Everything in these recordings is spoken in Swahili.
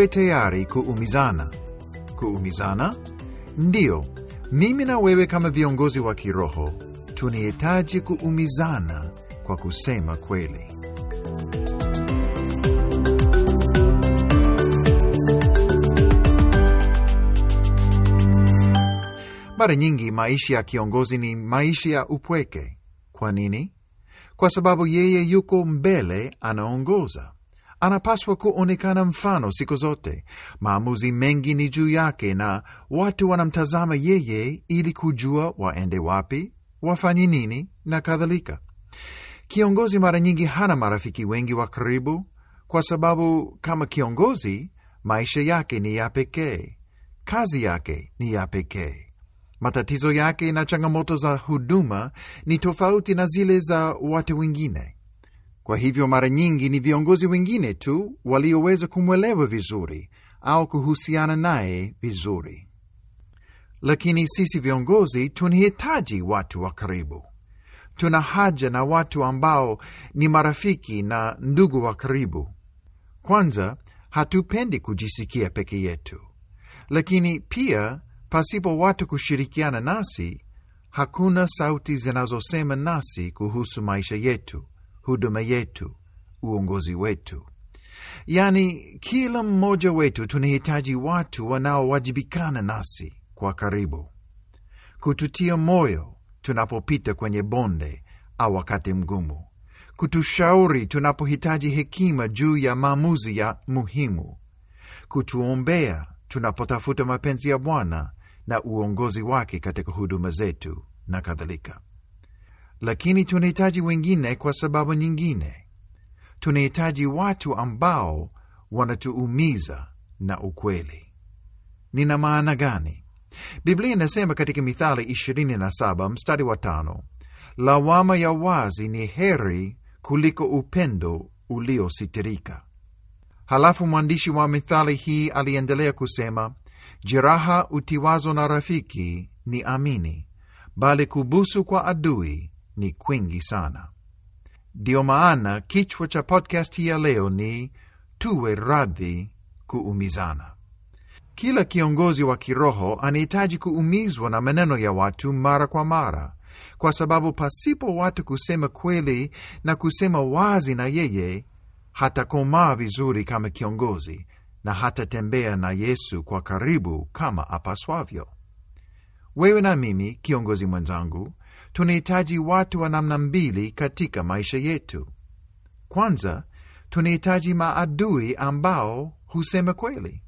tuwe tayari kuumizana. Kuumizana? Ndiyo, mimi na wewe kama viongozi wa kiroho tunahitaji kuumizana kwa kusema kweli. Mara nyingi maisha ya kiongozi ni maisha ya upweke. Kwa nini? Kwa sababu yeye yuko mbele, anaongoza. Anapaswa kuonekana mfano siku zote. Maamuzi mengi ni juu yake, na watu wanamtazama yeye ili kujua waende wapi, wafanye nini na kadhalika. Kiongozi mara nyingi hana marafiki wengi wa karibu, kwa sababu kama kiongozi, maisha yake ni ya pekee, kazi yake ni ya pekee matatizo yake na changamoto za huduma ni tofauti na zile za watu wengine. Kwa hivyo mara nyingi ni viongozi wengine tu walioweza kumwelewa vizuri au kuhusiana naye vizuri. Lakini sisi viongozi tunahitaji watu wa karibu. Tuna haja na watu ambao ni marafiki na ndugu wa karibu. Kwanza, hatupendi kujisikia peke yetu, lakini pia pasipo watu kushirikiana nasi, hakuna sauti zinazosema nasi kuhusu maisha yetu, huduma yetu, uongozi wetu. Yaani, kila mmoja wetu tunahitaji watu wanaowajibikana nasi kwa karibu, kututia moyo tunapopita kwenye bonde au wakati mgumu, kutushauri tunapohitaji hekima juu ya maamuzi ya muhimu, kutuombea tunapotafuta mapenzi ya Bwana na uongozi wake katika huduma zetu na kadhalika. Lakini tunahitaji wengine kwa sababu nyingine. Tunahitaji watu ambao wanatuumiza na ukweli. Nina maana gani? Biblia inasema katika Mithali 27 mstari wa tano, lawama ya wazi ni heri kuliko upendo uliositirika. Halafu mwandishi wa mithali hii aliendelea kusema Jeraha utiwazo na rafiki ni amini, bali kubusu kwa adui ni kwingi sana. Ndiyo maana kichwa cha podcast hii ya leo ni tuwe radhi kuumizana. Kila kiongozi wa kiroho anahitaji kuumizwa na maneno ya watu mara kwa mara, kwa sababu pasipo watu kusema kweli na kusema wazi na yeye, hatakomaa vizuri kama kiongozi na hatatembea na Yesu kwa karibu kama apaswavyo. Wewe na mimi, kiongozi mwenzangu, tunahitaji watu wa namna mbili katika maisha yetu. Kwanza, tunahitaji maadui ambao husema kweli.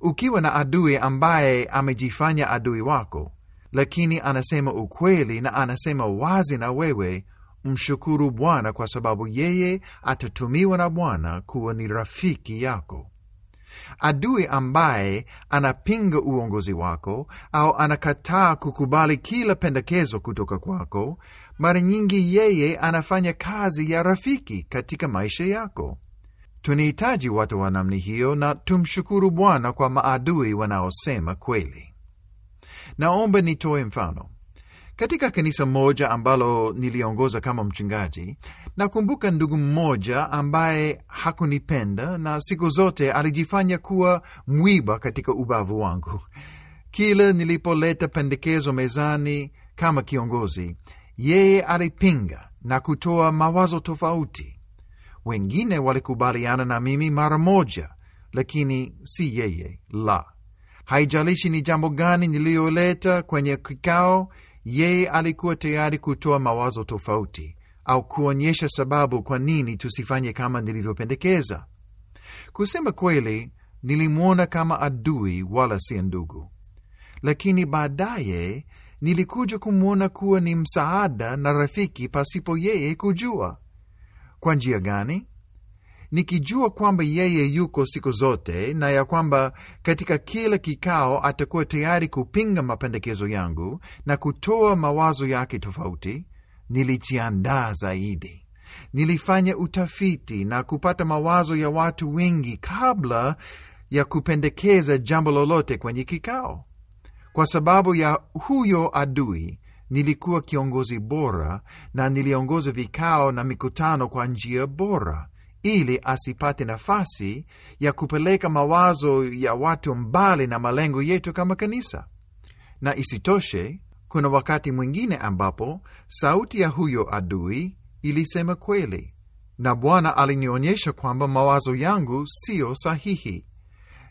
Ukiwa na adui ambaye amejifanya adui wako, lakini anasema ukweli na anasema wazi na wewe, mshukuru Bwana kwa sababu yeye atatumiwa na Bwana kuwa ni rafiki yako. Adui ambaye anapinga uongozi wako au anakataa kukubali kila pendekezo kutoka kwako, mara nyingi yeye anafanya kazi ya rafiki katika maisha yako. Tunahitaji watu wa namna hiyo, na tumshukuru Bwana kwa maadui wanaosema kweli. Naomba nitoe mfano. Katika kanisa moja ambalo niliongoza kama mchungaji, nakumbuka ndugu mmoja ambaye hakunipenda na siku zote alijifanya kuwa mwiba katika ubavu wangu. Kila nilipoleta pendekezo mezani kama kiongozi, yeye alipinga na kutoa mawazo tofauti. Wengine walikubaliana na mimi mara moja, lakini si yeye. La, haijalishi ni jambo gani niliyoleta kwenye kikao yeye alikuwa tayari kutoa mawazo tofauti au kuonyesha sababu kwa nini tusifanye kama nilivyopendekeza. Kusema kweli, nilimwona kama adui wala si ndugu, lakini baadaye nilikuja kumwona kuwa ni msaada na rafiki pasipo yeye kujua. Kwa njia gani? Nikijua kwamba yeye yuko siku zote na ya kwamba katika kila kikao atakuwa tayari kupinga mapendekezo yangu na kutoa mawazo yake tofauti, nilijiandaa zaidi. Nilifanya utafiti na kupata mawazo ya watu wengi kabla ya kupendekeza jambo lolote kwenye kikao. Kwa sababu ya huyo adui, nilikuwa kiongozi bora na niliongoza vikao na mikutano kwa njia bora ili asipate nafasi ya kupeleka mawazo ya watu mbali na malengo yetu kama kanisa. Na isitoshe, kuna wakati mwingine ambapo sauti ya huyo adui ilisema kweli, na Bwana alinionyesha kwamba mawazo yangu siyo sahihi.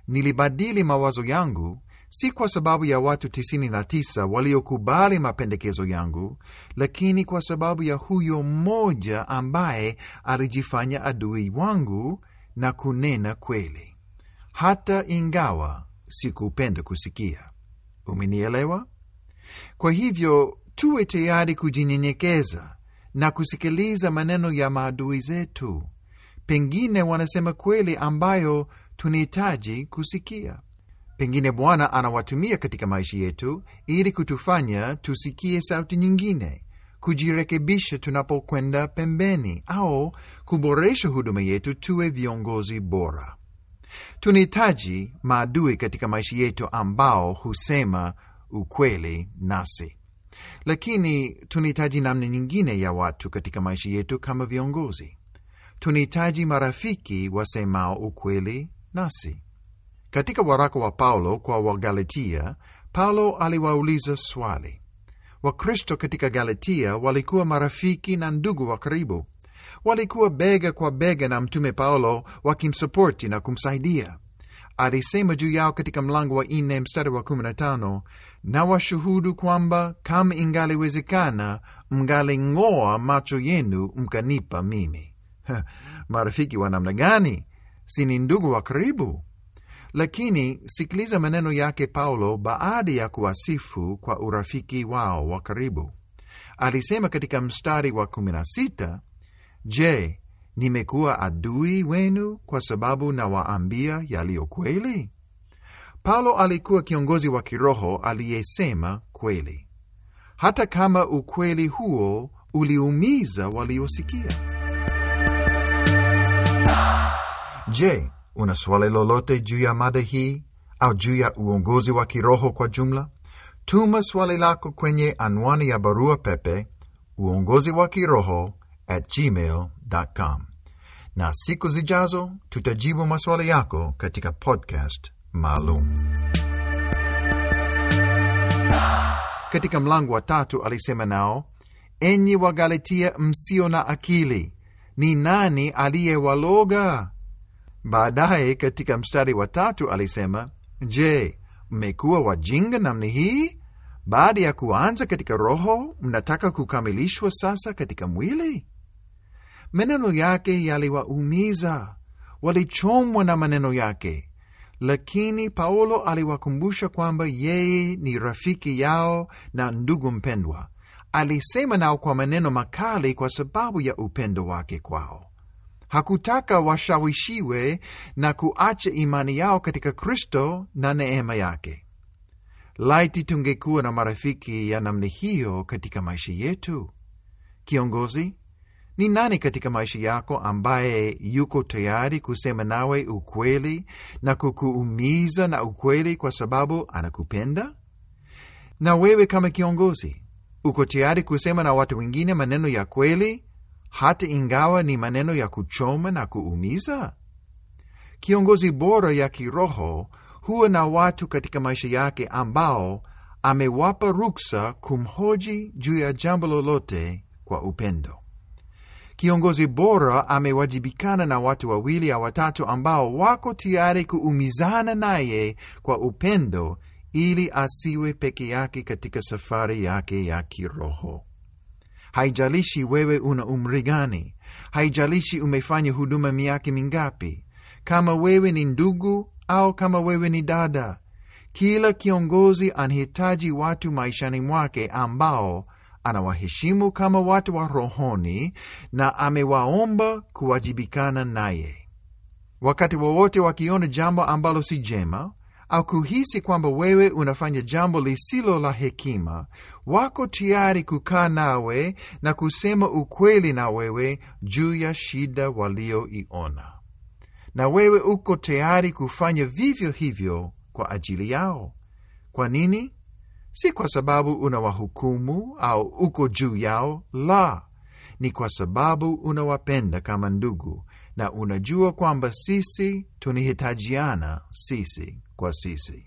Nilibadili mawazo yangu si kwa sababu ya watu 99 waliokubali mapendekezo yangu, lakini kwa sababu ya huyo mmoja ambaye alijifanya adui wangu na kunena kweli, hata ingawa sikupenda kusikia. Umenielewa? Kwa hivyo tuwe tayari kujinyenyekeza na kusikiliza maneno ya maadui zetu. Pengine wanasema kweli ambayo tunahitaji kusikia. Pengine Bwana anawatumia katika maisha yetu ili kutufanya tusikie sauti nyingine, kujirekebisha tunapokwenda pembeni, au kuboresha huduma yetu, tuwe viongozi bora. Tunahitaji maadui katika maisha yetu ambao husema ukweli nasi, lakini tunahitaji namna nyingine ya watu katika maisha yetu kama viongozi. Tunahitaji marafiki wasemao ukweli nasi. Katika waraka wa Paulo kwa Wagalatia, Paulo aliwauliza swali. Wakristo katika Galatia walikuwa marafiki na ndugu wa karibu. Walikuwa bega kwa bega na Mtume Paulo wakimsapoti na kumsaidia. Alisema juu yao katika mlango wa nne mstari wa kumi na tano na washuhudu kwamba kama ingaliwezekana mngaling'oa macho yenu mkanipa mimi. Marafiki wa namna gani? Si ni ndugu wa karibu? Lakini sikiliza maneno yake Paulo baada ya kuwasifu kwa urafiki wao wa karibu. Alisema katika mstari wa 16, Je, nimekuwa adui wenu kwa sababu nawaambia yaliyo kweli? Paulo alikuwa kiongozi wa kiroho aliyesema kweli, hata kama ukweli huo uliumiza waliosikia. Je, una swali lolote juu ya mada hii au juu ya uongozi wa kiroho kwa jumla? Tuma swali lako kwenye anwani ya barua pepe uongozi wa kiroho at gmail.com, na siku zijazo tutajibu maswali yako katika podcast maalum. Katika mlango wa tatu alisema nao, enyi Wagalatia msio na akili, ni nani aliyewaloga? Baadaye katika mstari wa tatu alisema, Je, mmekuwa wajinga namni hii? Baada ya kuanza katika roho, mnataka kukamilishwa sasa katika mwili? Maneno yake yaliwaumiza, walichomwa na maneno yake, lakini Paulo aliwakumbusha kwamba yeye ni rafiki yao na ndugu mpendwa. Alisema nao kwa maneno makali kwa sababu ya upendo wake kwao. Hakutaka washawishiwe na kuacha imani yao katika Kristo na neema yake. Laiti tungekuwa na marafiki ya namna hiyo katika maisha yetu. Kiongozi, ni nani katika maisha yako ambaye yuko tayari kusema nawe ukweli na kukuumiza na ukweli kwa sababu anakupenda? Na wewe kama kiongozi, uko tayari kusema na watu wengine maneno ya kweli hata ingawa ni maneno ya kuchoma na kuumiza? Kiongozi bora ya kiroho huwa na watu katika maisha yake ambao amewapa ruksa kumhoji juu ya jambo lolote kwa upendo. Kiongozi bora amewajibikana na watu wawili au watatu ambao wako tayari kuumizana naye kwa upendo ili asiwe peke yake katika safari yake ya kiroho. Haijalishi wewe una umri gani, haijalishi umefanya huduma miaka mingapi, kama wewe ni ndugu au kama wewe ni dada, kila kiongozi anahitaji watu maishani mwake ambao anawaheshimu kama watu wa rohoni na amewaomba kuwajibikana naye. Wakati wowote wakiona jambo ambalo si jema au kuhisi kwamba wewe unafanya jambo lisilo la hekima, wako tayari kukaa nawe na kusema ukweli na wewe juu ya shida walioiona, na wewe uko tayari kufanya vivyo hivyo kwa ajili yao. Kwa nini? Si kwa sababu unawahukumu au uko juu yao, la, ni kwa sababu unawapenda kama ndugu na unajua kwamba sisi tunahitajiana sisi kwa sisi.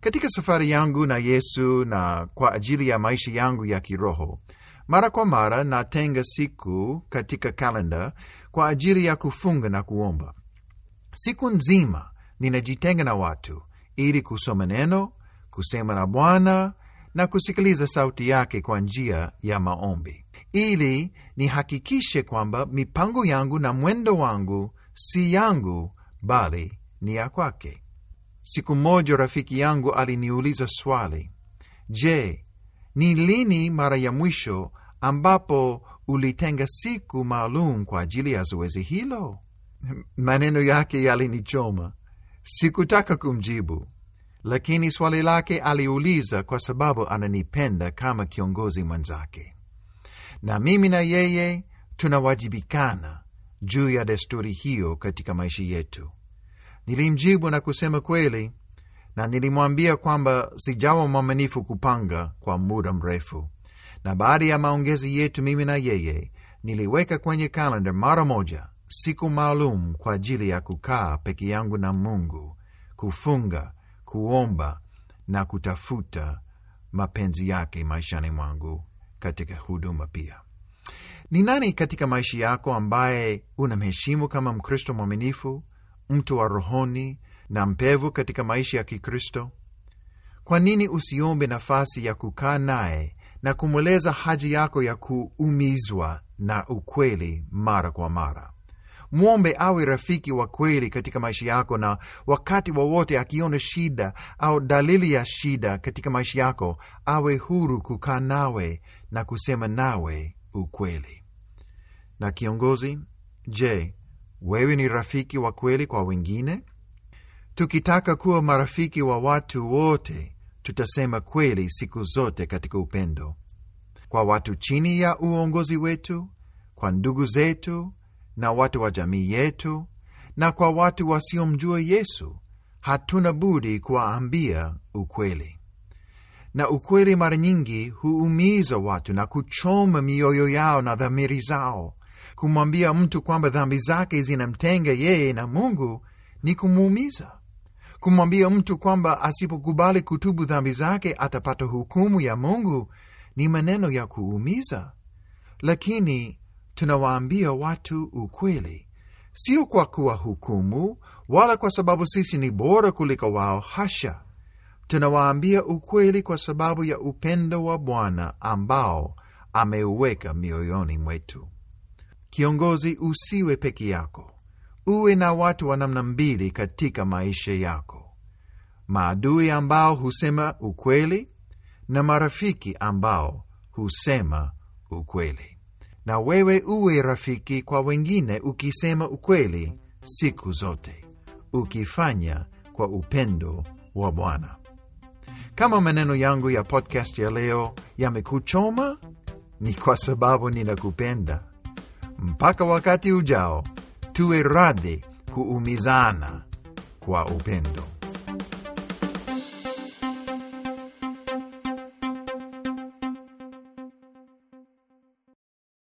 Katika safari yangu na Yesu na kwa ajili ya maisha yangu ya kiroho, mara kwa mara natenga siku katika kalenda kwa ajili ya kufunga na kuomba. Siku nzima ninajitenga na watu ili kusoma neno, kusema na Bwana na kusikiliza sauti yake kwa njia ya maombi, ili nihakikishe kwamba mipango yangu na mwendo wangu si yangu, bali ni ya kwake. Siku moja rafiki yangu aliniuliza swali, je, ni lini mara ya mwisho ambapo ulitenga siku maalum kwa ajili ya zoezi hilo? Maneno yake yalinichoma. Sikutaka kumjibu, lakini swali lake aliuliza kwa sababu ananipenda kama kiongozi mwenzake, na mimi na yeye tunawajibikana juu ya desturi hiyo katika maisha yetu. Nilimjibu na kusema kweli, na nilimwambia kwamba sijawa mwaminifu kupanga kwa muda mrefu, na baada ya maongezi yetu mimi na yeye, niliweka kwenye kalenda mara moja siku maalum kwa ajili ya kukaa peke yangu na Mungu, kufunga, kuomba na kutafuta mapenzi yake maishani mwangu katika huduma pia. Ni nani katika maisha yako ambaye unamheshimu kama Mkristo mwaminifu, mtu wa rohoni na mpevu katika maisha ya Kikristo? Kwa nini usiombe nafasi ya kukaa naye na kumweleza haja yako ya kuumizwa na ukweli mara kwa mara? Mwombe awe rafiki wa kweli katika maisha yako, na wakati wowote akiona shida au dalili ya shida katika maisha yako, awe huru kukaa nawe na kusema nawe ukweli. Na kiongozi, je, wewe ni rafiki wa kweli kwa wengine? Tukitaka kuwa marafiki wa watu wote, tutasema kweli siku zote katika upendo, kwa watu chini ya uongozi wetu, kwa ndugu zetu na watu wa jamii yetu, na kwa watu wasiomjua Yesu. Hatuna budi kuwaambia ukweli, na ukweli mara nyingi huumiza watu na kuchoma mioyo yao na dhamiri zao. Kumwambia mtu kwamba dhambi zake zinamtenga yeye na Mungu ni kumuumiza. Kumwambia mtu kwamba asipokubali kutubu dhambi zake atapata hukumu ya Mungu ni maneno ya kuumiza. Lakini tunawaambia watu ukweli, sio kwa kuwahukumu wala kwa sababu sisi ni bora kuliko wao. Hasha! Tunawaambia ukweli kwa sababu ya upendo wa Bwana ambao ameuweka mioyoni mwetu. Kiongozi, usiwe peke yako, uwe na watu wa namna mbili katika maisha yako: maadui ambao husema ukweli na marafiki ambao husema ukweli. Na wewe uwe rafiki kwa wengine ukisema ukweli siku zote, ukifanya kwa upendo wa Bwana. Kama maneno yangu ya podcast ya leo yamekuchoma, ni kwa sababu ninakupenda. Mpaka wakati ujao, tuwe radhi kuumizana kwa upendo.